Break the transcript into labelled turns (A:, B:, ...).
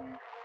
A: one.